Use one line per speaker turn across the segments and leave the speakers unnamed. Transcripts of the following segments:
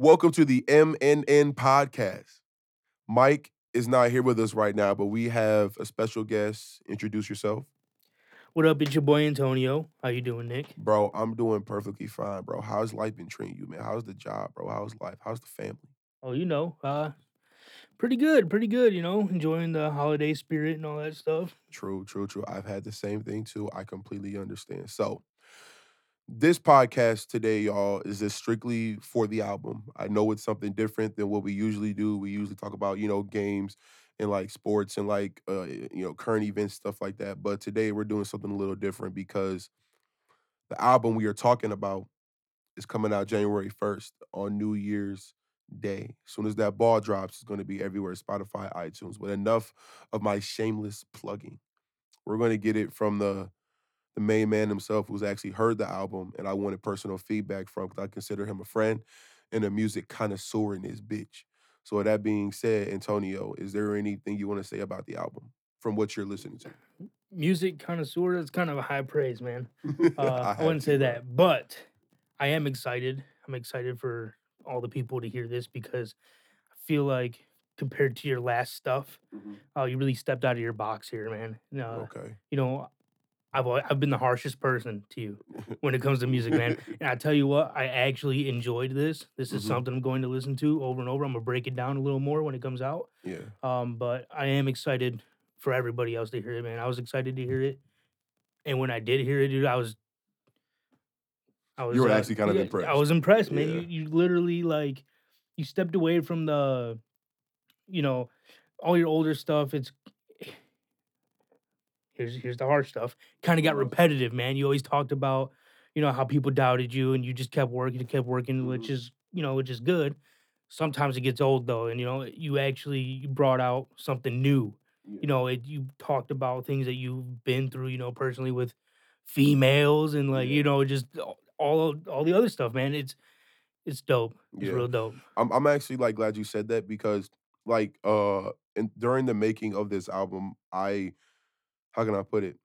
Welcome to the MNN podcast. Mike is not here with us right now, but we have a special guest. Introduce yourself.
What up? It's your boy Antonio. How you doing, Nick?
Bro, I'm doing perfectly fine, bro. How's life been treating you, man? How's the job, bro? How's life? How's the family?
Oh, you know, uh, pretty good, pretty good. You know, enjoying the holiday spirit and all that stuff.
True, true, true. I've had the same thing too. I completely understand. So, this podcast today, y'all, is just strictly for the album. I know it's something different than what we usually do. We usually talk about, you know, games and like sports and like uh, you know, current events, stuff like that. But today we're doing something a little different because the album we are talking about is coming out January 1st on New Year's Day. As soon as that ball drops, it's going to be everywhere Spotify, iTunes. But enough of my shameless plugging. We're going to get it from the the main man himself who's actually heard the album and I wanted personal feedback from because I consider him a friend and a music connoisseur in this bitch. So with that being said, Antonio, is there anything you want to say about the album from what you're listening to?
Music connoisseur, that's kind of a high praise, man. Uh, I,
had
wouldn't say that, but I am excited. I'm excited for all the people to hear this because I feel like compared to your last stuff,
Mhm.
uh, you really stepped out of your box here, man. Uh,
Okay.
you know, I've I've been the harshest person to you when it comes to music, man. And I tell you what, I actually enjoyed this. This is
Mhm.
something I'm going to listen to over and over. I'm gonna break it down a little more when it comes out.
yeah.
Um, but I am excited for everybody else to hear it, man. I was excited to hear it, and when I did hear it, dude, I was, I was,
You were
uh,
actually kind of
yeah,
impressed.
I was impressed, man.
Yeah.
You you literally like, you stepped away from the, you know, all your older stuff. It's here's here's the hard stuff. Kind of got
Uh-huh.
repetitive, man. You always talked about, you know, how people doubted you, and you just kept working and kept working, which
Mhm.
is you know, which is good. Sometimes it gets old though, and you know, you actually you brought out something new.
Yeah.
You know, it, you talked about things that you've been through, you know, personally with females and like
Yeah.
you know, just all all all the other stuff, man. It's it's dope. It's
Yeah.
real dope.
I'm I'm actually like glad you said that because like uh and during the making of this album, I how can I put it?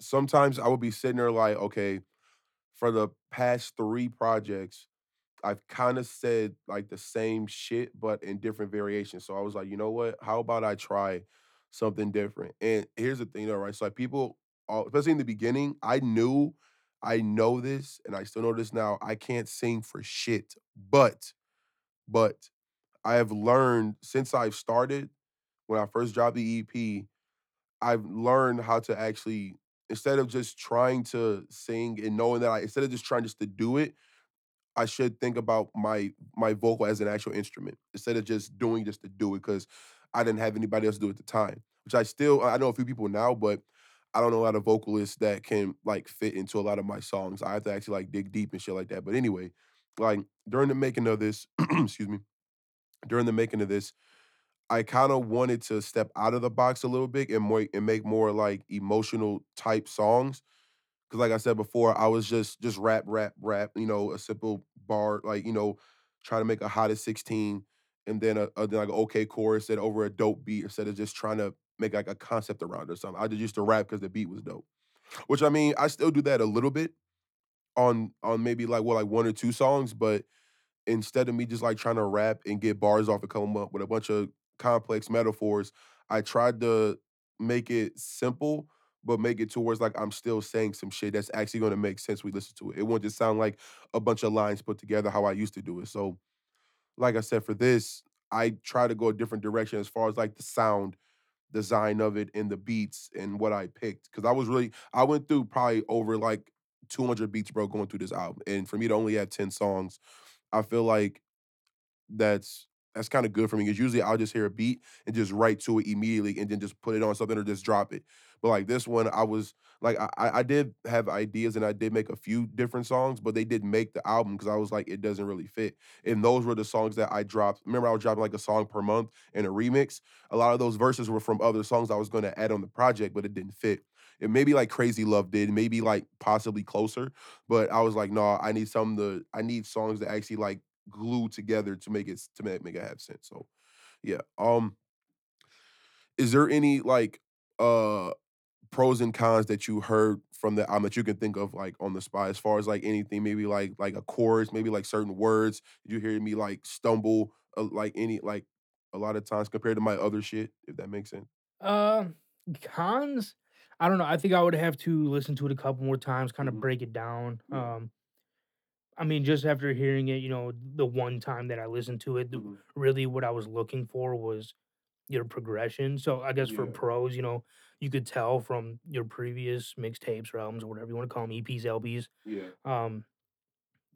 Sometimes I would be sitting there like, okay, for the past three projects, I've kind of said like the same shit, but in different variations. So I was like, you know what? How about I try something different? And here's the thing, though, right? So like people, especially in the beginning, I knew, I know this, and I still know this now. I can't sing for shit, but, but I have learned since I've started when I first dropped the EP, I've learned how to actually instead of just trying to sing and knowing that I instead of just trying just to do it, I should think about my my vocal as an actual instrument instead of just doing just to do it because I didn't have anybody else do it at the time. Which I still I know a few people now, but I don't know a lot of vocalists that can like fit into a lot of my songs. I have to actually like dig deep and shit like that. But anyway, like during the making of this, excuse me, during the making of this, I kind of wanted to step out of the box a little bit and more and make more like emotional type songs. Cause like I said before, I was just just rap, rap, rap, you know, a simple bar, like, you know, trying to make a hot at 16 and then a, a then like an okay chorus and over a dope beat instead of just trying to make like a concept around or something. I just used to rap because the beat was dope. Which I mean, I still do that a little bit on on maybe like what like one or two songs, but instead of me just like trying to rap and get bars off and come up with a bunch of complex metaphors, I tried to make it simple, but make it towards like I'm still saying some shit that's actually gonna make sense we listen to it. It won't just sound like a bunch of lines put together how I used to do it. So, like I said, for this, I try to go a different direction as far as like the sound design of it and the beats and what I picked. Cause I was really I went through probably over like 200 beats, bro, going through this album. And for me to only have 10 songs, I feel like that's that's kind of good for me because usually I'll just hear a beat and just write to it immediately and then just put it on something or just drop it. But like this one, I was like I, I did have ideas and I did make a few different songs, but they didn't make the album because I was like, it doesn't really fit. And those were the songs that I dropped. Remember, I was dropping like a song per month and a remix. A lot of those verses were from other songs I was going to add on the project, but it didn't fit. It maybe like Crazy Love did, maybe like possibly closer. But I was like, no, I need something to I need songs that actually like glue together to make it to make, make it have sense. So yeah. Um is there any like uh pros and cons that you heard from the album that you can think of, like, on the spot as far as, like, anything, maybe, like like, a chorus, maybe, like, certain words, you hear me, like, stumble, uh, like, any like, a lot of times compared to my other shit, if that makes sense?
uh cons? I don't know, I think I would have to listen to it a couple more times, kinda
Mhm.
break it down, um I mean, just after hearing it, you know, the one time that I listened to it,
Mhm.
really what I was looking for was your progression, so I guess for pros, you know, you could tell from your previous mixtapes or albums or whatever you wanna call them, EPs, LPs,
Yeah.
um,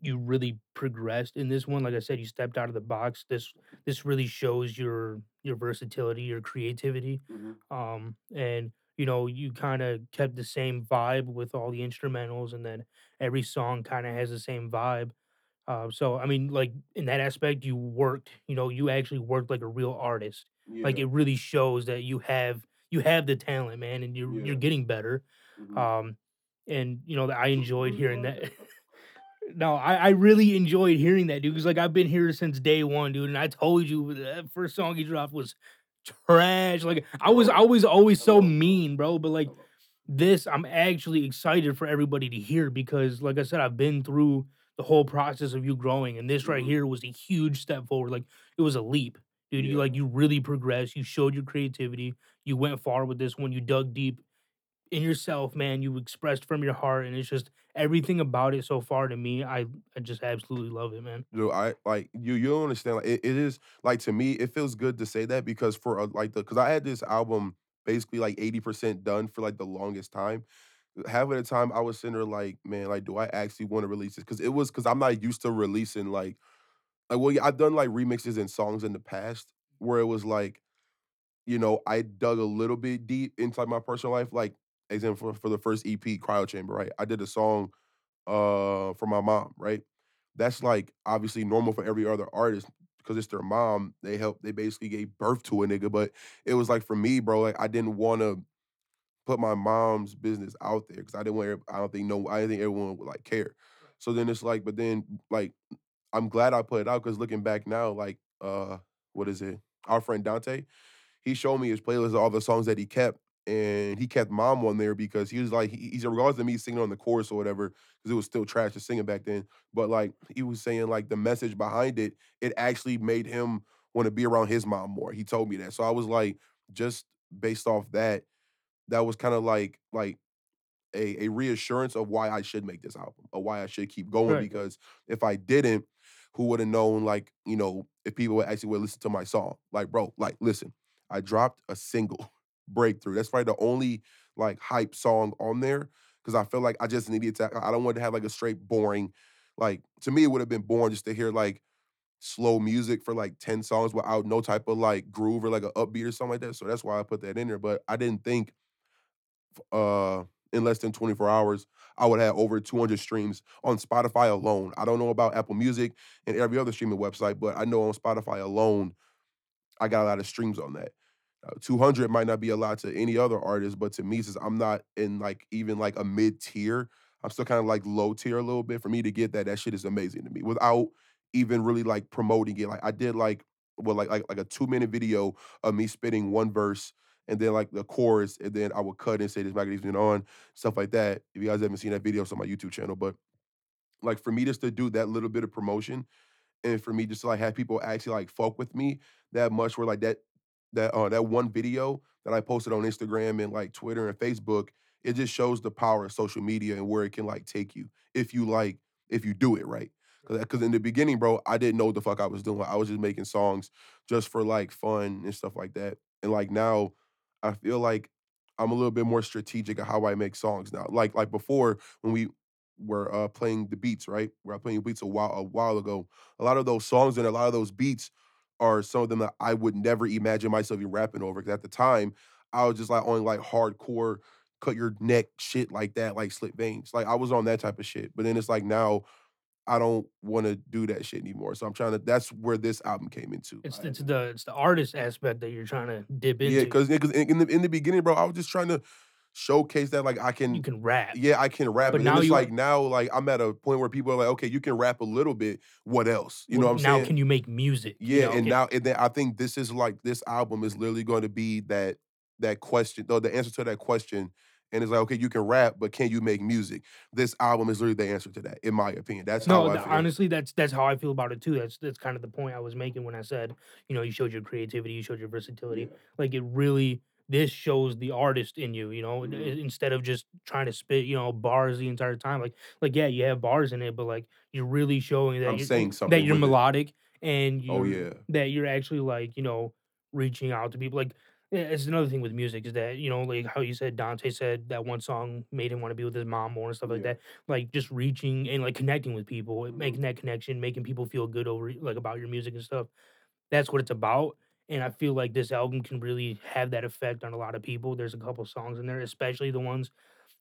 you really progressed in this one, like I said, you stepped out of the box, this this really shows your your versatility, your creativity,
Mhm.
um, and, you know, you kinda kept the same vibe with all the instrumentals, and then every song kinda has the same vibe, uh, so, I mean, like, in that aspect, you worked, you know, you actually worked like a real artist, like, it really shows that you have you have the talent, man, and you're you're getting better,
Mhm.
um, and, you know, that I enjoyed hearing that. No, I I really enjoyed hearing that, dude. Because like, I've been here since day 1, dude, and I told you that 1st song he dropped was trash, like, I was I was always so mean, bro, but, like, this, I'm actually excited for everybody to hear because, like I said, I've been through the whole process of you growing, and this right
Mhm.
here was a huge step forward, like, it was a leap, dude, you, like, you really progressed, you showed your creativity, you went far with this one, you dug deep in yourself, man, you expressed from your heart, and it's just everything about it so far to me, I I just absolutely love it, man.
Dude, I like, you you don't understand, like, it it is like, to me, it feels good to say that because for, uh, like, the because I had this album basically, like, 80% done for, like, the longest time. Half of the time, I was sitting there like, "Man, like, do I actually wanna release this? Cause it was cause I'm not used to releasing, like like, well, yeah, I've done, like, remixes and songs in the past where it was like, you know, I dug a little bit deep into, like, my personal life, like, example, for for the 1st EP, Cryo Chamber, right? I did a song, uh, for my mom, right? That's, like, obviously normal for every other artist 'cause it's their mom, they helped they basically gave birth to a nigga, but it was like, for me, bro, like, I didn't wanna put my mom's business out there because I didn't want I don't think no I didn't think everyone would, like, care. So then it's like but then, like, I'm glad I put it out because looking back now, like, uh, what is it? Our friend Dante, he showed me his playlist of all the songs that he kept, and he kept mom on there because he was like he he said regardless of me singing on the chorus or whatever because it was still trash to sing it back then, but, like, he was saying, like, the message behind it, it actually made him wanna be around his mom more, he told me that, so I was like, just based off that, that was kinda like like a a reassurance of why I should make this album, or why I should keep going
Right.
because if I didn't, who woulda known, like, you know, if people would actually would listen to my song? Like, bro, like, listen, I dropped a single, "Breakthrough," that's probably the only, like, hype song on there because I feel like I just needed to I don't want to have, like, a straight boring like, to me, it would have been boring just to hear, like, slow music for, like, 10 songs without no type of, like, groove or, like, a upbeat or something like that, so that's why I put that in there, but I didn't think uh, in less than 24 hours, I would have over 200 streams on Spotify alone. I don't know about Apple Music and every other streaming website, but I know on Spotify alone, I got a lot of streams on that. Uh, 200 might not be a lot to any other artist, but to me, since I'm not in, like, even, like, a mid-tier, I'm still kinda, like, low tier a little bit, for me to get that, that shit is amazing to me without even really, like, promoting it, like, I did, like well, like like like, a two-minute video of me spitting 1 verse and then, like, the chorus, and then I would cut and say, "This magazine's been on," stuff like that. If you guys haven't seen that video, it's on my YouTube channel, but, like, for me just to do that little bit of promotion, and for me just to, like, have people actually, like, fuck with me that much where, like, that that, uh, that one video that I posted on Instagram and, like, Twitter and Facebook, it just shows the power of social media and where it can, like, take you if you, like if you do it right. 'Cause, uh 'cause in the beginning, bro, I didn't know what the fuck I was doing, I was just making songs just for, like, fun and stuff like that, and, like, now, I feel like I'm a little bit more strategic of how I make songs now. Like like, before, when we were, uh, playing the beats, right? We were playing beats a while a while ago, a lot of those songs and a lot of those beats are some of them that I would never imagine myself even rapping over, 'cause at the time, I was just, like, on, like, hardcore cut your neck shit like that, like Slick Veins, like, I was on that type of shit, but then it's like now, I don't wanna do that shit anymore, so I'm trying to that's where this album came into.
It's it's the it's the artist aspect that you're trying to dip into.
Yeah,
into.
'cause yeah, 'cause in in the in the beginning, bro, I was just trying to showcase that, like, I can
You
can
rap.
yeah, I can rap,
But
then
now
it's
you
like now, like, I'm at a point where people are like, "Okay, you can rap a little bit, what else?" You know
Well,
what I'm
now
saying?
Now can you make music? You
Yeah,
know,
and
can
now and then I think this is, like this album is literally gonna be that that question though the answer to that question and it's like, "Okay, you can rap, but can you make music?" This album is literally the answer to that, in my opinion. That's how
No,
I feel.
honestly, that's that's how I feel about it too. That's that's kind of the point I was making when I said, you know, you showed your creativity, you showed your versatility.
Yeah.
Like it really this shows the artist in you, you know,
Mhm.
instead of just trying to spit, you know, bars the entire time. Like like yeah, you have bars in it, but like you're really showing that
I'm
you
saying
that
something
you're
with it.
melodic and
Oh,
you're
yeah.
that you're actually like, you know, reaching out to people. Like it's another thing with music is that, you know, like how you said Dante said that one song made him want to be with his mom more and stuff like
Yeah.
that like just reaching and like connecting with people,
Mhm.
making that connection, making people feel good over like about your music and stuff. That's what it's about. And I feel like this album can really have that effect on a lot of people. There's a couple songs in there, especially the ones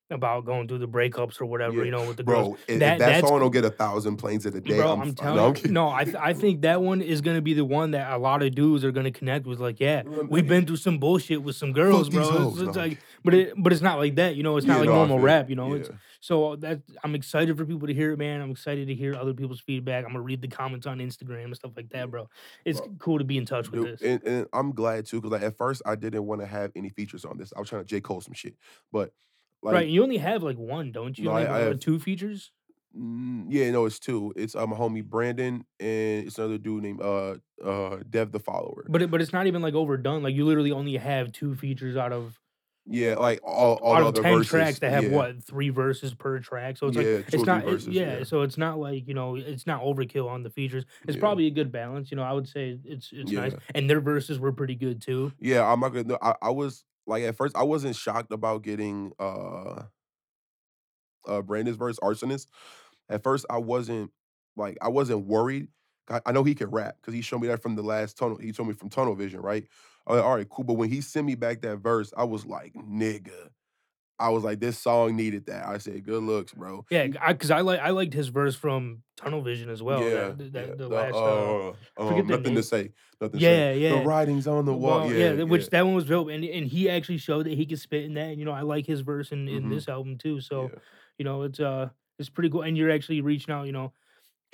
about going through the breakups or whatever,
Yeah.
you know, with the girls.
Bro, if
That
that
that's
song don't get 1,000 plays in a day,
Bro,
I'm
I'm telling
no,
you, no, I th I think that one is gonna be the one that a lot of dudes are gonna connect with, like, "Yeah, we've been through some bullshit with some girls, bro." It's
hoes. No,
it's
I'm
like but it but it's not like that, you know, it's not
Yeah,
like
no,
normal rap, you know, it's so that I'm excited for people to hear it, man, I'm excited to hear other people's feedback, Imma read the comments on Instagram and stuff like that, bro. It's
Bro
cool to be in touch with this.
and and I'm glad too, 'cause, like, at first, I didn't wanna have any features on this. I was trying to J. Cole some shit, but, like
and you only have, like, 1, don't you?
No,
only
I
have,
I have
2 features?
Mm, yeah, no, it's 2. It's, my homie Brandon, and it's another dude named, uh uh, Dev the Follower.
But it but it's not even, like, overdone, like, you literally only have 2 features out of
Yeah, like, all all
out
the
of 10
verses.
tracks that have,
Yeah.
what, 3 verses per track, so it's like
Yeah, 2
it's
or 3
not it yeah,
yeah.
so it's not like, you know, it's not overkill on the features. It's probably a good balance, you know, I would say it's it's nice, and their verses were pretty good too.
Yeah, I'm not gonna I I was like, at first, I wasn't shocked about getting, uh uh, Brandon's verse, Arsonist. At first, I wasn't like, I wasn't worried. I know he can rap because he showed me that from the last tunnel he told me from Tunnel Vision, right? Like, "Alright, cool," but when he sent me back that verse, I was like, "Nigga." I was like, "This song needed that." I said, "Good looks, bro."
Yeah,
because
I I like I liked his verse from Tunnel Vision as well,
Yeah,
that th
yeah,
the
the,
last, uh
uh, um, Nothing to. Say, Nothing to Say.
Yeah,
The writing's on the wall.
Well,
Yeah,
yeah,
yeah.
which that one was dope, and and he actually showed that he could spit in that, and, you know, I like his verse in in
Mhm.
this album too, so,
Yeah.
you know, it's, uh, it's pretty cool, and you're actually reaching out, you know,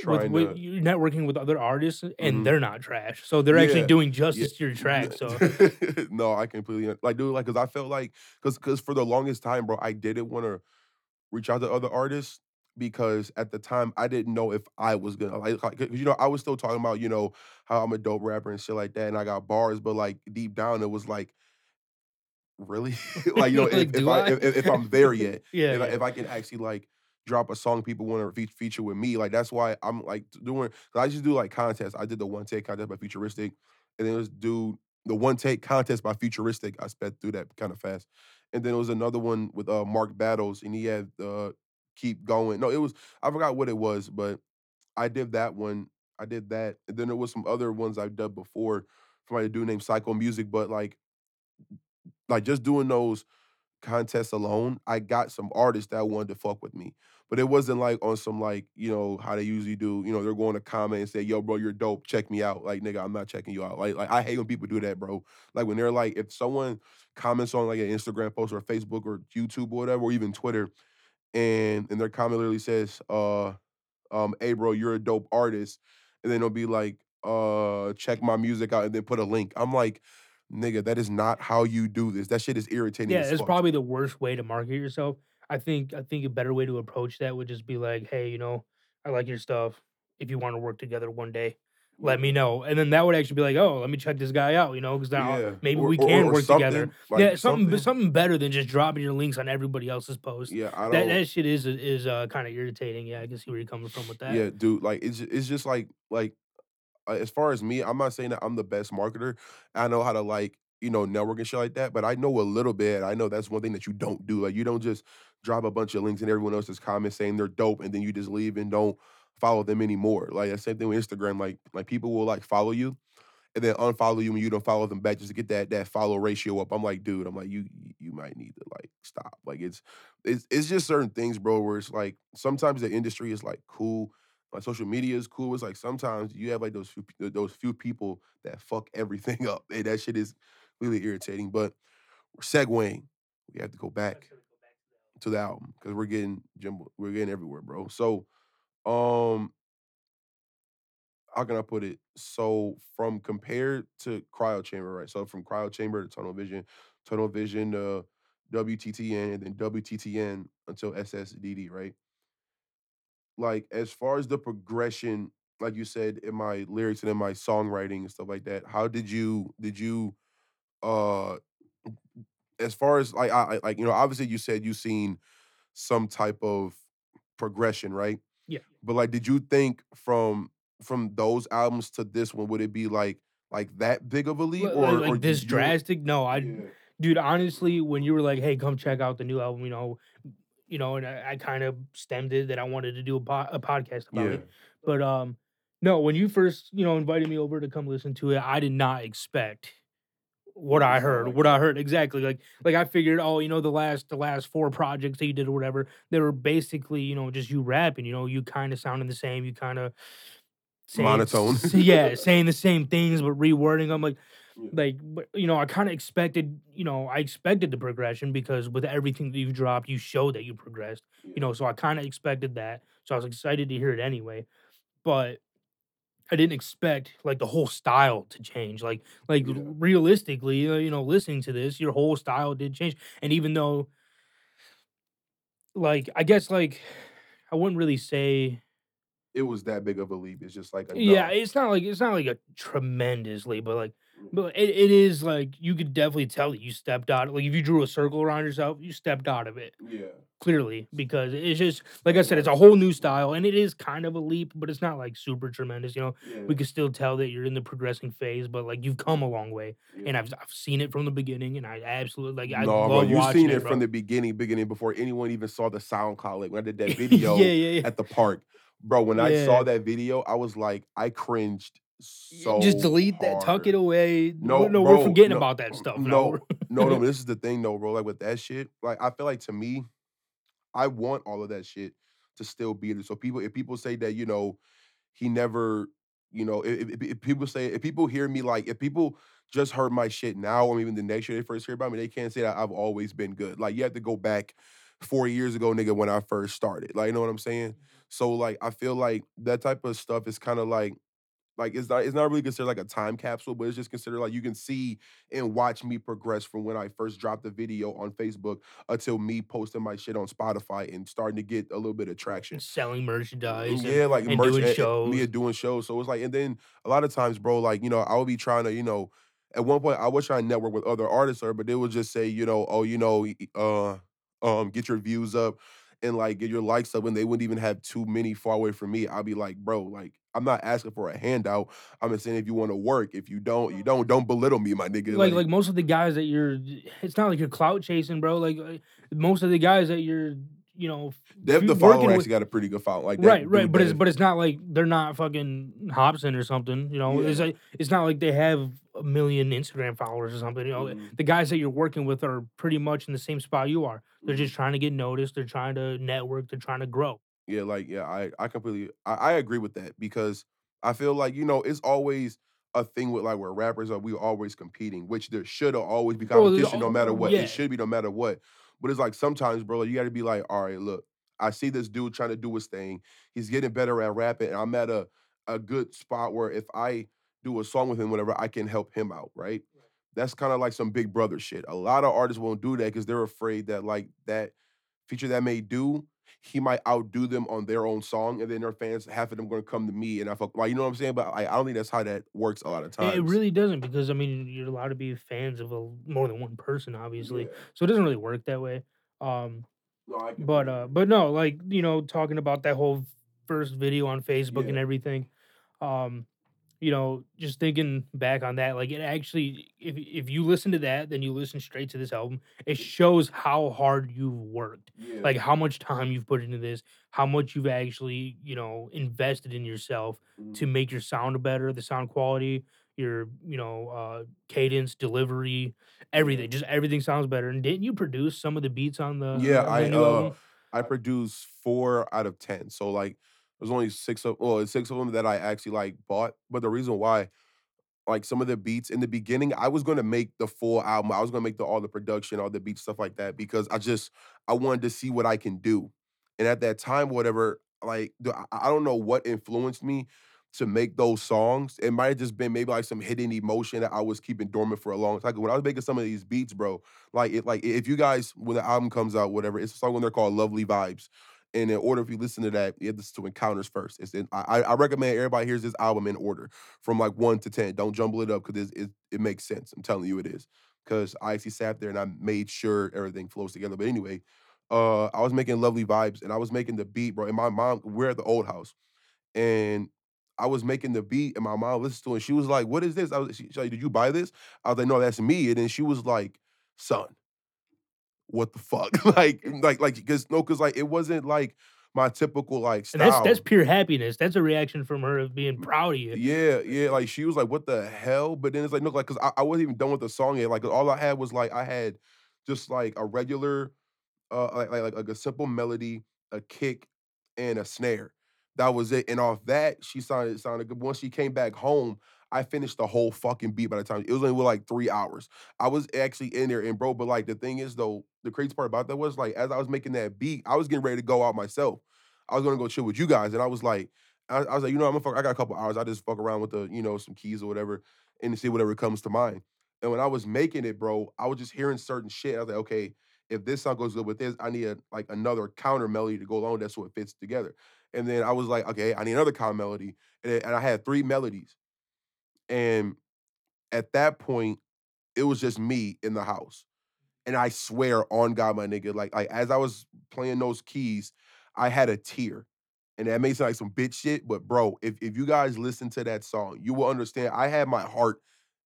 with
Trying
with
to
you're networking with other artists, and
Mhm.
they're not trash, so they're actually
Yeah.
doing
Yeah.
justice to your track, so
No, I completely like, dude, like, 'cause I felt like because because for the longest time, bro, I didn't wanna reach out to other artists because at the time, I didn't know if I was gonna like you know, I was still talking about, you know, how I'm a dope rapper and shit like that, and I got bars, but, like, deep down, it was like really? Like, you know,
Like,
if if I
I?
if if I'm there yet,
Yeah,
if I
yeah.
if I can actually, like, drop a song people wanna fe feature with me, like, that's why I'm, like, doing. I just do, like, contests. I did the one take contest by Futuristic, and then this do the one take contest by Futuristic, I sped through that kinda fast, and then it was another one with, uh, Mark Battles, and he had, uh, Keep Going. No, it was I forgot what it was, but I did that one. I did that, and then there was some other ones I've done before from, a dude named Psycho Music, but, like like, just doing those contests alone, I got some artists that wanted to fuck with me, but it wasn't, like, on some, like, you know, how they usually do, you know, they're going to comment and say, "Yo, bro, you're dope. Check me out." Like, "Nigga, I'm not checking you out." Like like, I hate when people do that, bro. Like, when they're like if someone comments on, like, an Instagram post or Facebook or YouTube or whatever, or even Twitter, and and their comment literally says, uh, um, "Hey, bro, you're a dope artist," and then they'll be like, uh, "Check my music out," and then put a link. I'm like, "Nigga, that is not how you do this." That shit is irritating
Yeah, it's
fuck.
probably the worst way to market yourself. I think I think a better way to approach that would just be like, "Hey, you know, I like your stuff. If you wanna work together one day, let me know." And then that would actually be like, "Oh, let me check this guy out," you know, 'cause now
Yeah,
maybe
or
we can
or
work together.
something, like,
Yeah, something
something
something better than just dropping your links on everybody else's post.
Yeah, I
That that shit is is, uh, kinda irritating. Yeah, I can see where you're coming from with that.
Yeah, dude, like, it's it's just like like, uh, as far as me, I'm not saying that I'm the best marketer. I know how to, like, you know, network and shit like that, but I know a little bit. I know that's one thing that you don't do. Like, you don't just drop a bunch of links in everyone else's comments saying they're dope, and then you just leave and don't follow them anymore. Like, the same thing with Instagram. Like like, people will, like, follow you and then unfollow you when you don't follow them back just to get that that follow ratio up. I'm like, "Dude," I'm like, "You you might need to, like, stop." Like, it's it's it's just certain things, bro, where it's like, sometimes the industry is, like, cool. Like, social media is cool. It's like sometimes you have, like, those few those few people that fuck everything up, and that shit is really irritating, but we're segueing. We have to go back to the album because we're getting jumbled we're getting everywhere, bro. So, um how can I put it? So, from compared to Cryo Chamber, right? So, from Cryo Chamber to Tunnel Vision, Tunnel Vision, uh, WTTN, and then WTTN until SSDD, right? Like, as far as the progression, like you said, in my lyrics and in my songwriting and stuff like that, how did you did you, uh, as far as like, I like, you know, obviously you said you seen some type of progression, right?
Yeah.
But, like, did you think from from those albums to this one, would it be like like that big of a leap?
Like
Or or
like
did
this
you
drastic? No, I
Yeah.
dude, honestly, when you were like, "Hey, come check out the new album," you know you know, and I I kind of stemmed it that I wanted to do a po a podcast about
Yeah.
it. But, um, no, when you first, you know, invited me over to come listen to it, I did not expect what I heard what I heard exactly, like like, I figured, "Oh, you know, the last the last 4 projects that you did or whatever, they were basically, you know, just you rapping, you know, you kinda sounding the same, you kinda saying
Monotone.
yeah, saying the same things, but rewording them like like, but, you know, I kinda expected you know, I expected the progression because with everything that you've dropped, you showed that you progressed, you know, so I kinda expected that, so I was excited to hear it anyway. But I didn't expect, like, the whole style to change, like like,
Yeah.
realistically, uh, you know, listening to this, your whole style did change, and even though like, I guess, like, I wouldn't really say
It was that big of a leap, it's just like
Yeah, it's not like it's not like a tremendous leap, but, like. But it it is, like, you could definitely tell that you stepped out like, if you drew a circle around yourself, you stepped out of it,
Yeah.
clearly, because it's just like I said, it's a whole new style, and it is kind of a leap, but it's not, like, super tremendous, you know? We
Yeah.
could still tell that you're in the progressing phase, but, like, you've come a long way, and I've I've seen it from the beginning, and I absolutely like, I
No, bro,
love
you
watching
seen
it,
it from the beginning beginning before anyone even saw the SoundCloud, like, when I did that video
yeah, yeah.
at the park. Bro, when I saw that video, I was like, I cringed
Y just
so
delete that, tuck it away.
No,
No no, we're forgetting
no
about that stuff now.
no no, no, this is the thing though, bro, like, with that shit, like, I feel like to me, I want all of that shit to still be there, so people if people say that, you know, he never you know, if if if people say if people hear me, like, if people just heard my shit now or even the next year they first hear about me, they can't say that I've always been good, like, you have to go back 4 years ago, nigga, when I first started, like, you know what I'm saying? Mm-hmm. So, like, I feel like that type of stuff is kinda like like, it's not it's not really considered like a time capsule, but it's just considered like you can see and watch me progress from when I first dropped the video on Facebook until me posting my shit on Spotify and starting to get a little bit of
And
traction.
selling merchandise and
yeah, like
and
merch
doing
and and me, doing shows, so it's like and then a lot of times, bro, like, you know, I would be trying to, you know at one point, I was trying to network with other artists or but they would just say, you know, "Oh, you know, uh, um, get your views up and, like, get your likes up," and they wouldn't even have too many far away from me. I'll be like, "Bro, like, I'm not asking for a handout, I'm just saying if you wanna work, if you don't, you don't. Don't belittle me, my nigga,"
Like
like
like, most of the guys that you're it's not like you're clout chasing, bro, like, uh, most of the guys that you're, you know,
Dev the Follower
working with
actually got a pretty good follow like
Right, right, but it's but it's not like they're not fucking Hobson or something, you know? It's like it's not like they have a million Instagram followers or something, you know?
Mhm.
The guys that you're working with are pretty much in the same spot you are. They're
Mhm.
just trying to get noticed, they're trying to network, they're trying to grow.
Yeah, like, yeah, I I completely I I agree with that because I feel like, you know, it's always a thing with, like, where rappers are we always competing, which there shoulda always be competition no matter what, it should be no matter what. But it's like sometimes, bro, you gotta be like, "Alright, look, I see this dude trying to do his thing, he's getting better at rapping, and I'm at a a good spot where if I do a song with him, whatever, I can help him out," right?
Right.
That's kinda like some Big Brother shit. A lot of artists won't do that because they're afraid that, like, that feature that may do, he might outdo them on their own song, and then their fans, half of them gonna come to me and I fuck like, you know what I'm saying? But I I don't think that's how that works a lotta
It it really doesn't because, I mean, you're allowed to be fans of a more than one person, obviously,
Yeah.
so it doesn't really work that way. Um,
No,
but, uh but no, like, you know, talking about that whole 1st video on Facebook and everything, um, you know, just thinking back on that, like, it actually if if you listen to that, then you listen straight to this album, it shows how hard you've worked,
Yeah.
like, how much time you've put into this, how much you've actually, you know, invested in yourself
Mhm.
to make your sound better, the sound quality, your, you know, uh, cadence, delivery, everything, just everything sounds better, and didn't you produce some of the beats on the
Yeah,
on the
I, uh
album?
I produced 4 out of 10, so, like, there's only 6 of well, 6 of them that I actually, like, bought, but the reason why like, some of the beats in the beginning, I was gonna make the full album, I was gonna make the all the production, all the beats, stuff like that, because I just I wanted to see what I can do, and at that time, whatever, like, I don't know what influenced me to make those songs. It might have just been maybe like some hidden emotion that I was keeping dormant for a long time. When I was making some of these beats, bro, like it like if you guys when the album comes out, whatever, it's a song when they're called Lovely Vibes. And in order, if you listen to that, you have to to encounters first. It's in, I, I recommend everybody hears this album in order from like one to ten. Don't jumble it up because it, it makes sense. I'm telling you, it is. Because I actually sat there and I made sure everything flows together. But anyway, uh, I was making lovely vibes and I was making the beat, bro. And my mom, we're at the old house, and I was making the beat, and my mom listened to it. And she was like, "What is this?" I was, she, like, "Did you buy this?" I was like, "No, that's me." And then she was like, "Son, what the fuck?" like, like, like, because no, because like it wasn't like my typical like
And that's that's pure happiness. That's a reaction from her of being
Mm,
proud of you.
Yeah, yeah, like she was like, "What the hell?" But then it's like, no, like, cause I, I wasn't even done with the song yet. Like, all I had was like, I had just like a regular uh, like like like like a simple melody, a kick, and a snare. That was it, and off that, she sounded sounded good. Once she came back home, I finished the whole fucking beat by the time it was only like 3 hours. I was actually in there and bro, but, like, the thing is though, the crazy part about that was, like, as I was making that beat, I was getting ready to go out myself. I was gonna go chill with you guys, and I was like I I was like, "You know, I'm gonna fuck I got a couple hours, I just fuck around with the, you know, some keys or whatever, and see whatever comes to mind." And when I was making it, bro, I was just hearing certain shit. I was like, "Okay, if this song goes good with this, I need a, like another counter melody to go along That's that so it fits together. And then I was like, okay, I need another counter melody. And, and I had three melodies. And at that point, it was just me in the house. And I swear on God, my nigga, like, like as I was playing those keys, I had a tear. And that may sound like some bitch shit, but bro, if, if you guys listen to that song, you will understand. I had my heart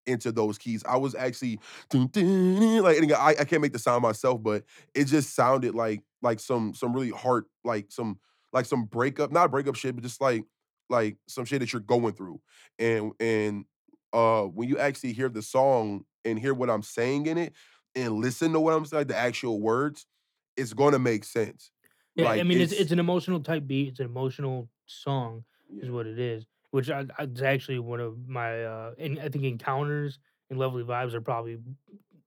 into those keys. I was actually like I, I can't make the sound myself, but it just sounded like like some some really heart like some like some breakup, not breakup shit, but just like like some shit that you're going through. And and uh when you actually hear the song and hear what I'm saying in it and listen to what I'm saying, like the actual words, it's gonna make sense.
Yeah, I mean, it's
it's
it's an emotional type beat. It's an emotional song, is what it is. Which I, I it's actually one of my uh, and I think encounters and lovely vibes are probably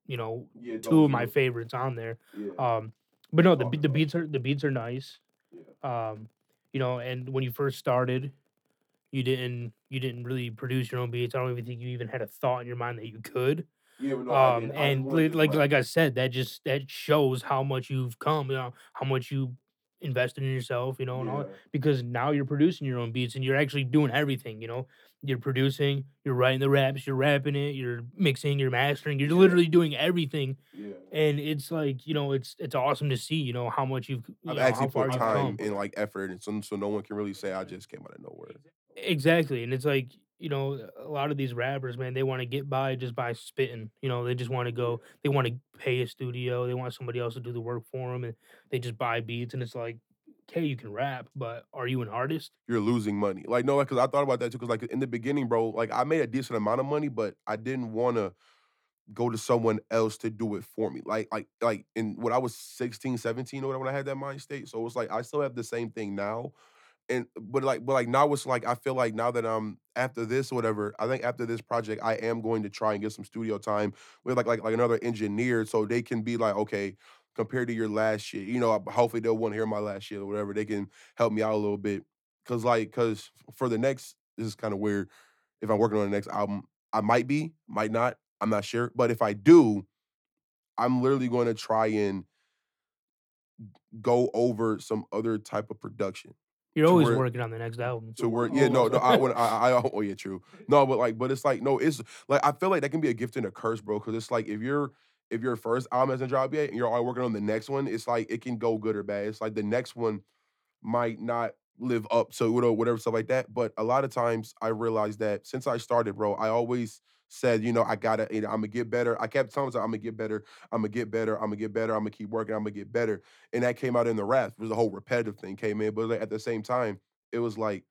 you know
yeah,
two of my favorites on there.
yeah,
Um, but no, the the beats are the beats are nice.
Yeah.
Um, you know, and when you first started, you didn't you didn't really produce your own beats. I don't even think you even had a thought in your mind that you could.
Yeah, no,
Um. And
wanted
li
to
like like I said, that just that shows how much you've come, you know, how much you invested in yourself, you know, and all because now you're producing your own beats and you're actually doing everything, you know. You're producing, you're writing the raps, you're rapping it, you're mixing, you're mastering, you're
Yeah.
literally doing everything.
Yeah.
And it's like, you know, it's it's awesome to see, you know, how much you've
I've
know,
actually put time and, like, effort, and so so no one can really say I just came out of nowhere.
Exactly, and it's like, you know, a lot of these rappers, man, they wanna get by just by spitting, you know, they just wanna go they wanna pay a studio, they want somebody else to do the work for them, and they just buy beats, and it's like, "Okay, you can rap, but are you an artist?"
You're losing money. Like, no, like, cause I thought about that too. Cause like, in the beginning, bro, like, I made a decent amount of money, but I didn't wanna go to someone else to do it for me. Like like like, in when I was 16, 17 or whatever, when I had that mind state, so it's like, I still have the same thing now, and but like but like now it's like I feel like now that I'm after this or whatever, I think after this project, I am going to try and get some studio time with like like like another engineer so they can be like, okay, compared to your last shit, you know, hopefully they'll want to hear my last shit or whatever. They can help me out a little bit. Cause like cause for the next, this is kind of weird. If I'm working on the next album, I might be, might not, I'm not sure. But if I do, I'm literally going to try and go over some other type of production
You're always
where
working on the next album.
to work, yeah, oh, no, no, I when I I oh, yeah, true. No, but, like but it's like, no, it's like, I feel like that can be a gift and a curse, bro. Because it's like, if you're if your first album hasn't dropped yet and you're already working on the next one, it's like, it can go good or bad. It's like the next one might not live up to whatever whatever, stuff like that, but a lot of times, I realized that since I started, bro, I always said, you know, "I gotta you know, Imma get better." I kept telling myself, "Imma get better, Imma get better, Imma get better, Imma keep working, Imma get better," and that came out in the rap. It was the whole repetitive thing came in, but, like, at the same time, it was like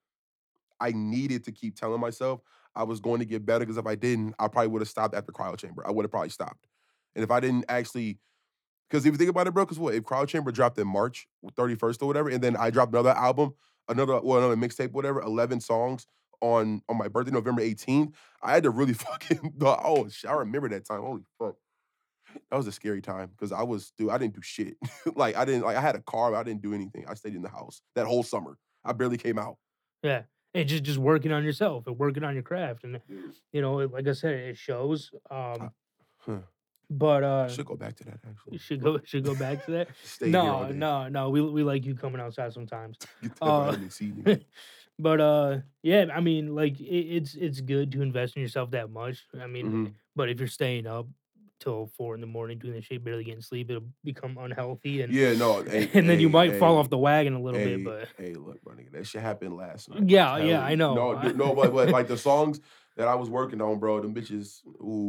I needed to keep telling myself I was going to get better because if I didn't, I probably would have stopped at the cryo chamber. I would have probably stopped. And if I didn't actually, because if you think about it, bro, because what if cryo chamber dropped in March 31st or whatever, and then I dropped another album, another well, another mixtape, whatever, 11 songs on on my birthday, November 18th, I had to really fucking oh shit, I remember that time. Holy fuck. That was a scary time because I was dude, I didn't do shit. like I didn't like I had a car, but I didn't do anything. I stayed in the house that whole summer. I barely came out.
Yeah, and just just working on yourself and working on your craft, and, you know, like I said, it shows, um
huh.
but, uh
Should go back to that actually.
should go should go back to that?
Stay
No, no, no, we we like you coming outside sometimes.
Get the
Uh,
vitamin C, nigga.
But, uh, yeah, I mean, like, it it's it's good to invest in yourself that much, I mean,
Mhm.
but if you're staying up till 4 in the morning doing this shit, barely getting sleep, it'll become unhealthy, and
Yeah, no, hey,
and then you
hey,
might fall off the wagon a little bit, but
hey, look, my nigga, that shit happened last night.
Yeah, yeah,
telling
I know,
No, no, but, but like the songs that I was working on, bro, them bitches,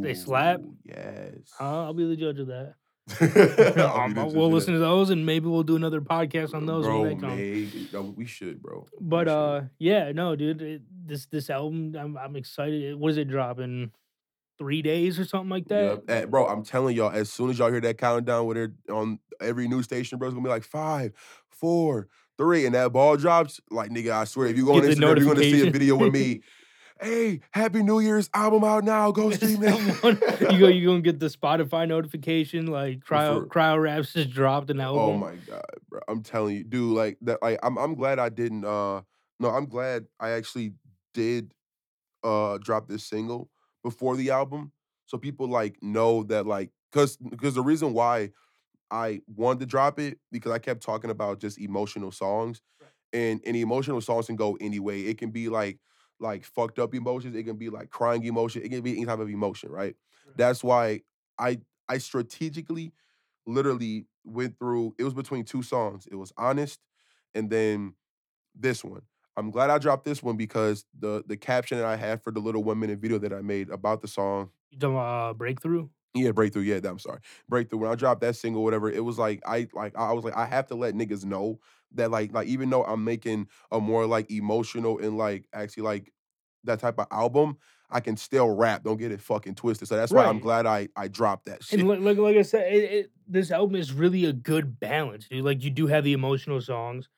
They slap?
ooh, yes.
I'll I'll be the judge of that. Um, we'll listen to those, and maybe we'll do another podcast on those
Bro,
when they come.
maybe. No, we should, bro.
But,
should.
uh, yeah, no, dude, it this this album, I'm I'm excited. What is it dropping? 3 days or something like that?
Bro, I'm telling y'all, as soon as y'all hear that countdown with it on every news station, bro, it's gonna be like five, four, three, and that ball drops. Like, nigga, I swear, if you go on Instagram, you're gonna see a video with me. Hey, Happy New Year's album out now. Go stream
Someone
it.
you go you gonna get the Spotify notification, like, Cryo
For
Cryo Raps just dropped an album.
Oh my god, bro. I'm telling you, dude, like that like I'm I'm glad I didn't uh no, I'm glad I actually did uh drop this single before the album. So people like know that like cuz because the reason why I wanted to drop it because I kept talking about just emotional songs. And and emotional songs can go anyway. It can be like like fucked up emotions, it can be like crying emotion, it can be any type of emotion, right?
Right.
That's why I I strategically literally went through it was between two songs. It was Honest and then this one. I'm glad I dropped this one because the the caption that I had for the little one minute video that I made about the song
You talking about, uh, Breakthrough?
Yeah, breakthrough. Yeah, I'm sorry. Breakthrough. When I dropped that single, whatever, it was like I like I was like I have to let niggas know that like like even though I'm making a more like emotional and like actually like that type of album, I can still rap. Don't get it fucking twisted. So that's why I'm glad I I dropped that shit.
And like like like I said, it, it this album is really a good balance, dude. Like you do have the emotional songs,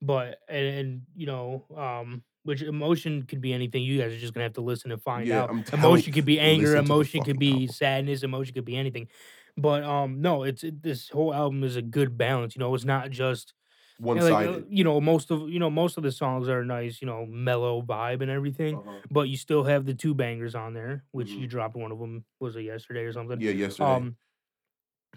but and, and you know, um, which emotion could be anything. You guys are just gonna have to listen and find
Yeah,
out. Emotion could be anger,
listen to the
emotion could be
album.
sadness, emotion could be anything. But um, no, it's it, this whole album is a good balance. You know, it's not just
One
and, like uh,
sided.
you know most of you know most of the songs are nice, you know, mellow vibe and everything.
Uh-huh.
But you still have the two bangers on there, which
Mhm.
you dropped one of them was it yesterday or something.
Yeah, yesterday.
Um,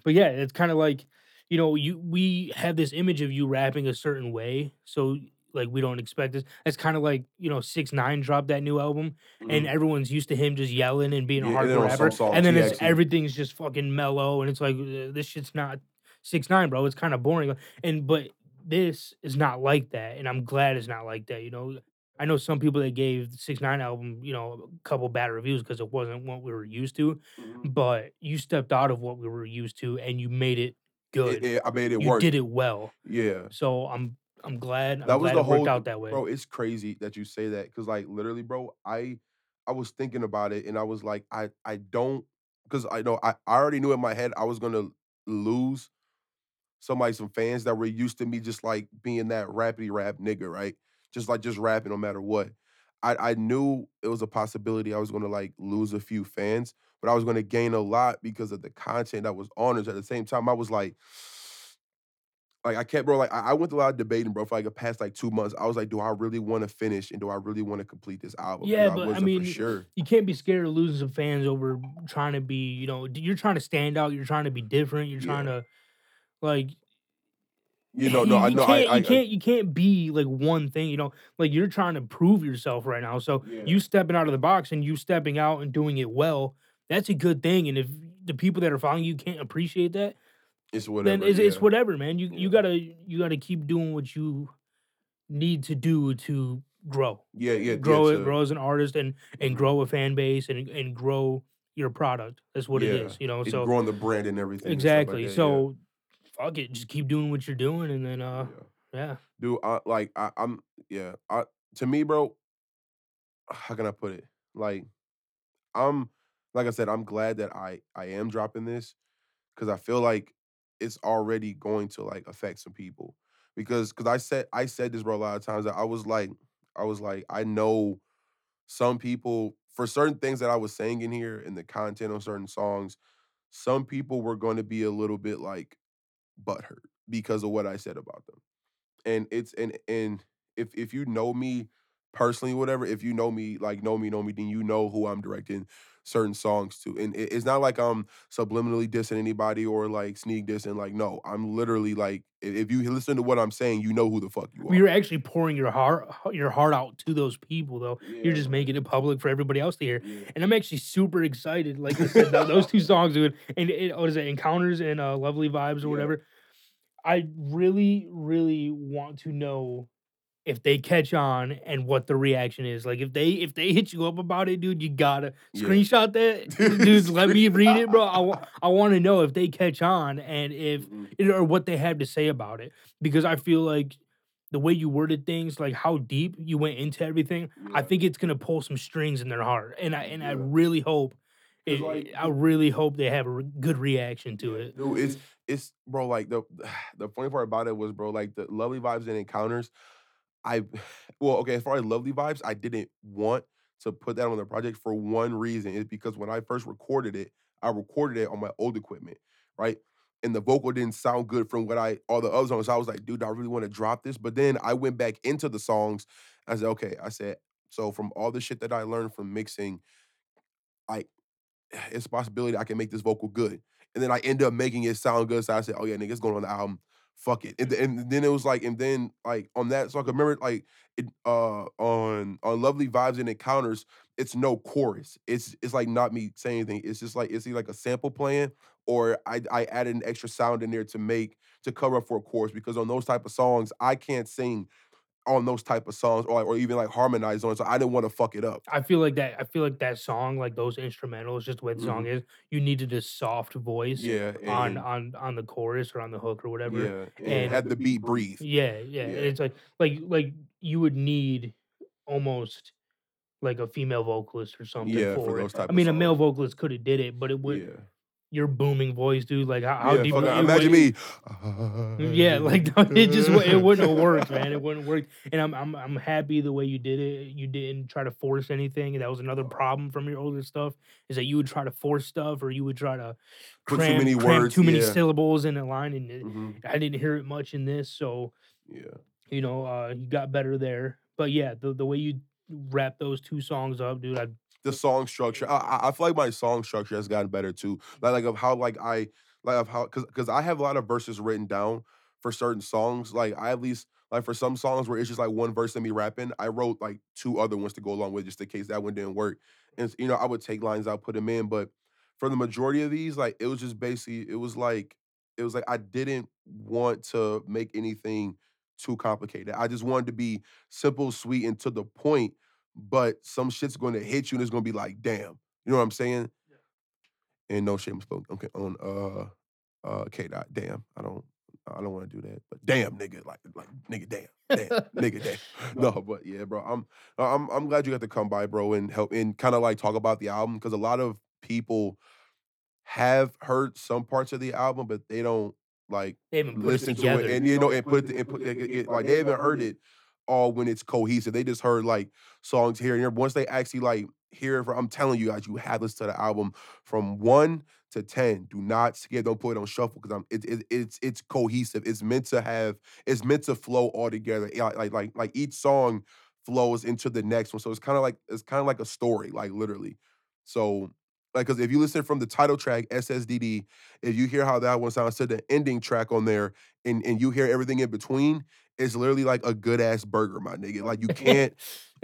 but yeah, it's kind of like, you know, you we have this image of you rapping a certain way, so like we don't expect this. It's kind of like you know, six nine dropped that new album, and
Mhm.
everyone's used to him just yelling and being a
Yeah, then
hardcore rapper,
songs,
and then it's everything's just fucking mellow, and it's like uh, this shit's not six nine, bro. It's kind of boring, and but this is not like that, and I'm glad it's not like that. You know, I know some people that gave the six nine album, you know, a couple bad reviews because it wasn't what we were used to,
Mhm.
but you stepped out of what we were used to and you made it good.
It- it- I made it
you
work.
did it well.
Yeah.
So I'm I'm glad. I'm
That was
glad
the
it worked
whole
out that way.
bro. It's crazy that you say that because, like, literally, bro. I I was thinking about it and I was like, I I don't because I know I, I already knew in my head I was gonna lose somebody some fans that were used to me just like being that rappity rap nigga, right? Just like just rapping no matter what. I I knew it was a possibility I was gonna like lose a few fans, but I was gonna gain a lot because of the content that was on it. At the same time, I was like. Like I kept, bro. Like I, I went through a lot of debating, bro, for like the past like two months. I was like, do I really want to finish and do I really want to complete this album?
Yeah,
I
but I
wasn't
mean,
sure.
you can't be scared of losing some fans over trying to be, you know, you're trying to stand out. You're trying to be different. You're trying
Yeah.
to, like,
You know, no, I
you
know. I,
can't,
I,
you can't, you can't be like one thing. You know, like you're trying to prove yourself right now. So
Yeah.
you stepping out of the box and you stepping out and doing it well, that's a good thing. And if the people that are following you can't appreciate that,
it's whatever.
then it's, it's whatever, man. You you gotta you gotta keep doing what you need to do to grow,
Yeah, yeah, yeah.
grow it, grow as an artist, and and grow a fan base and and grow your product. That's what it
Yeah,
is, you know.
it's
So
growing the brand and everything. and like
exactly.
that, yeah.
So fuck it, just keep doing what you're doing, and then uh
Yeah.
yeah,
dude. I, like I, I'm, yeah. I to me, bro. How can I put it? Like, I'm, like I said, I'm glad that I I am dropping this because I feel like it's already going to like affect some people because because I said I said this bro a lot of times that I was like I was like I know some people for certain things that I was saying in here and the content on certain songs, some people were going to be a little bit like butthurt because of what I said about them. And it's and and if if you know me personally, whatever, if you know me, like know me, know me, then you know who I'm directing certain songs to. And it, it's not like I'm subliminally dissing anybody or like sneak dissing. Like, no, I'm literally like, if you listen to what I'm saying, you know who the fuck you are.
You're actually pouring your heart your heart out to those people, though. You're just making it public for everybody else to hear.
yeah,
And I'm actually super excited. Like I said, those two songs, dude, and it, what is it, Encounters and uh, Lovely Vibes or
yeah,
whatever. I really, really want to know if they catch on and what the reaction is. Like if they if they hit you up about it, dude, you gotta
yeah.
screenshot that, dude. Let me read it, bro. I, wa- I want to know if they catch on and if
Mhm,
it, or what they have to say about it because I feel like the way you worded things, like how deep you went into everything, I think it's gonna pull some strings in their heart, and I and I really hope. It,
like,
I really hope they have a good reaction to it.
dude, it's it's bro. Like the the funny part about it was, bro, like the lovely vibes and encounters. I well, okay, as far as lovely vibes, I didn't want to put that on the project for one reason. Is because when I first recorded it, I recorded it on my old equipment, right? And the vocal didn't sound good from what I all the other songs. I was like, dude, I really want to drop this. But then I went back into the songs. I said, okay, I said, so from all the shit that I learned from mixing, I it's a possibility I can make this vocal good. And then I end up making it sound good. So I said, oh yeah, nigga, it's going on the album. Fuck it. And, and then it was like, and then like on that, so I can remember like it uh on on Lovely Vibes and Encounters, it's no chorus. It's it's like not me saying anything. It's just like it's like a sample playing or I I added an extra sound in there to make to cover up for a chorus because on those type of songs, I can't sing on those type of songs or or even like harmonize on it. So I didn't want to fuck it up.
I feel like that. I feel like that song, like those instrumentals, just the way the song
Mhm.
is, you needed a soft voice
Yeah.
on on on the chorus or on the hook or whatever.
yeah. And
And
had the beat breathe.
yeah, yeah,
Yeah.
it's like like like you would need almost like a female vocalist or something
Yeah, for
for it.
those type
I mean, a male vocalist could have did it, but it would
Yeah.
Your booming voice, dude. Like how, how
Yeah,
deep?
fucking
it
imagine
would-
me.
Yeah, like it just it wouldn't have worked, man. It wouldn't work. And I'm I'm I'm happy the way you did it. You didn't try to force anything. That was another problem from your older stuff is that you would try to force stuff or you would try to
Put too
cram,
many
cram
words,
too many
yeah.
syllables in a line, and it-
Mhm,
I didn't hear it much in this. So
Yeah.
you know, uh, you got better there. But yeah, the the way you wrap those two songs up, dude, I
The song structure. I, I feel like my song structure has gotten better too. Like like of how like I like of how because because I have a lot of verses written down for certain songs. Like I at least like for some songs where it's just like one verse of me rapping, I wrote like two other ones to go along with just in case that one didn't work. And you know, I would take lines out, put them in. But for the majority of these, like it was just basically it was like it was like I didn't want to make anything too complicated. I just wanted to be simple, sweet, and to the point. But some shit's going to hit you, and it's going to be like, damn. You know what I'm saying? And no shame spoke. Okay, on uh uh K dot. Damn, I don't I don't want to do that. But damn, nigga, like like nigga, damn, damn, nigga, damn. No, but yeah, bro. I'm I'm I'm glad you got to come by, bro, and help and kind of like talk about the album because a lot of people have heard some parts of the album, but they don't like
they
listen
it
to it and you know and put it, and put it, it- like they haven't heard it all when it's cohesive. They just heard like songs here and there. Once they actually like hear it, from- I'm telling you guys, you have this to the album from one to ten. Do not skip. Don't put it on shuffle because I'm. It, it, it's it's cohesive. It's meant to have. It's meant to flow all together. Like like like each song flows into the next one. So it's kind of like it's kind of like a story, like literally. So like because if you listen from the title track SSDD if you hear how that one sounds to the ending track on there and, and you hear everything in between, it's literally like a good ass burger, my nigga. Like you can't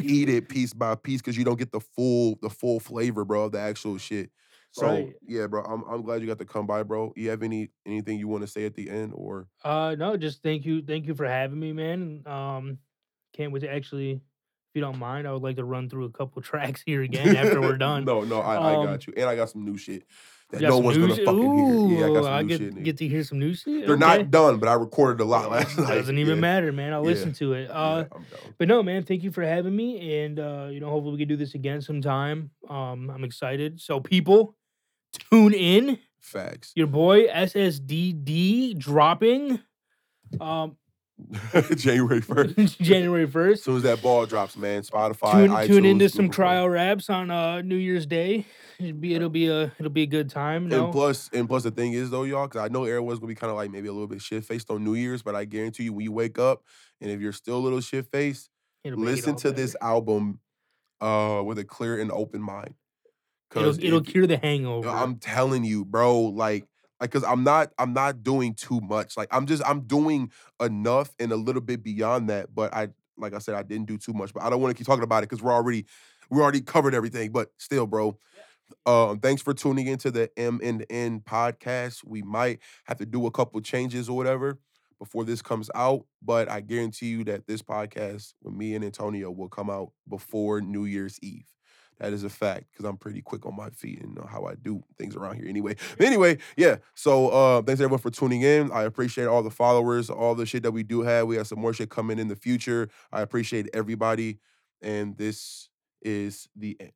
eat it piece by piece because you don't get the full the full flavor, bro, of the actual shit. So
Right.
yeah, bro, I'm I'm glad you got to come by, bro. You have any anything you want to say at the end or
Uh, no, just thank you, thank you for having me, man. Um, can't wait to actually, if you don't mind, I would like to run through a couple tracks here again after we're done.
no, no, I, I
Um,
got you. And I got some new shit that no one's gonna
shit?
fucking hear. Yeah, I got some
I
new
get
shit. nigga.
get to hear some new shit.
They're
okay.
not done, but I recorded a lot last night.
It doesn't even
Yeah,
matter, man. I'll
Yeah.
listen to it. Uh, but no, man, thank you for having me, and uh, you know, hopefully we can do this again sometime. Um, I'm excited. So people, tune in.
Facts.
Your boy SSDD dropping. Um,
January 1st.
January first.
As
first.
soon as that ball drops, man, Spotify,
Tune,
iTunes,
tune into some cryo raps on uh New Year's Day. It'll be it'll be a it'll be a good time. No?
And plus, and plus, the thing is though, y'all, because I know everyone's gonna be kind of like maybe a little bit shit faced on New Year's, but I guarantee you, when you wake up, and if you're still a little shit faced,
It'll
listen to this album, uh, with a clear and open mind,
It'll
'cause
it'll
if
cure the hangover.
I'm telling you, bro, like like, 'cause I'm not I'm not doing too much, like, I'm just I'm doing enough and a little bit beyond that, but I like I said, I didn't do too much, but I don't wanna keep talking about it because we're already we already covered everything, but still, bro, um, thanks for tuning into the M&N podcast. We might have to do a couple changes or whatever before this comes out, but I guarantee you that this podcast with me and Antonio will come out before New Year's Eve. That is a fact because I'm pretty quick on my feet and know how I do things around here anyway. Anyway, yeah, so, uh, thanks everyone for tuning in. I appreciate all the followers, all the shit that we do have. We have some more shit coming in the future. I appreciate everybody, and this is the end.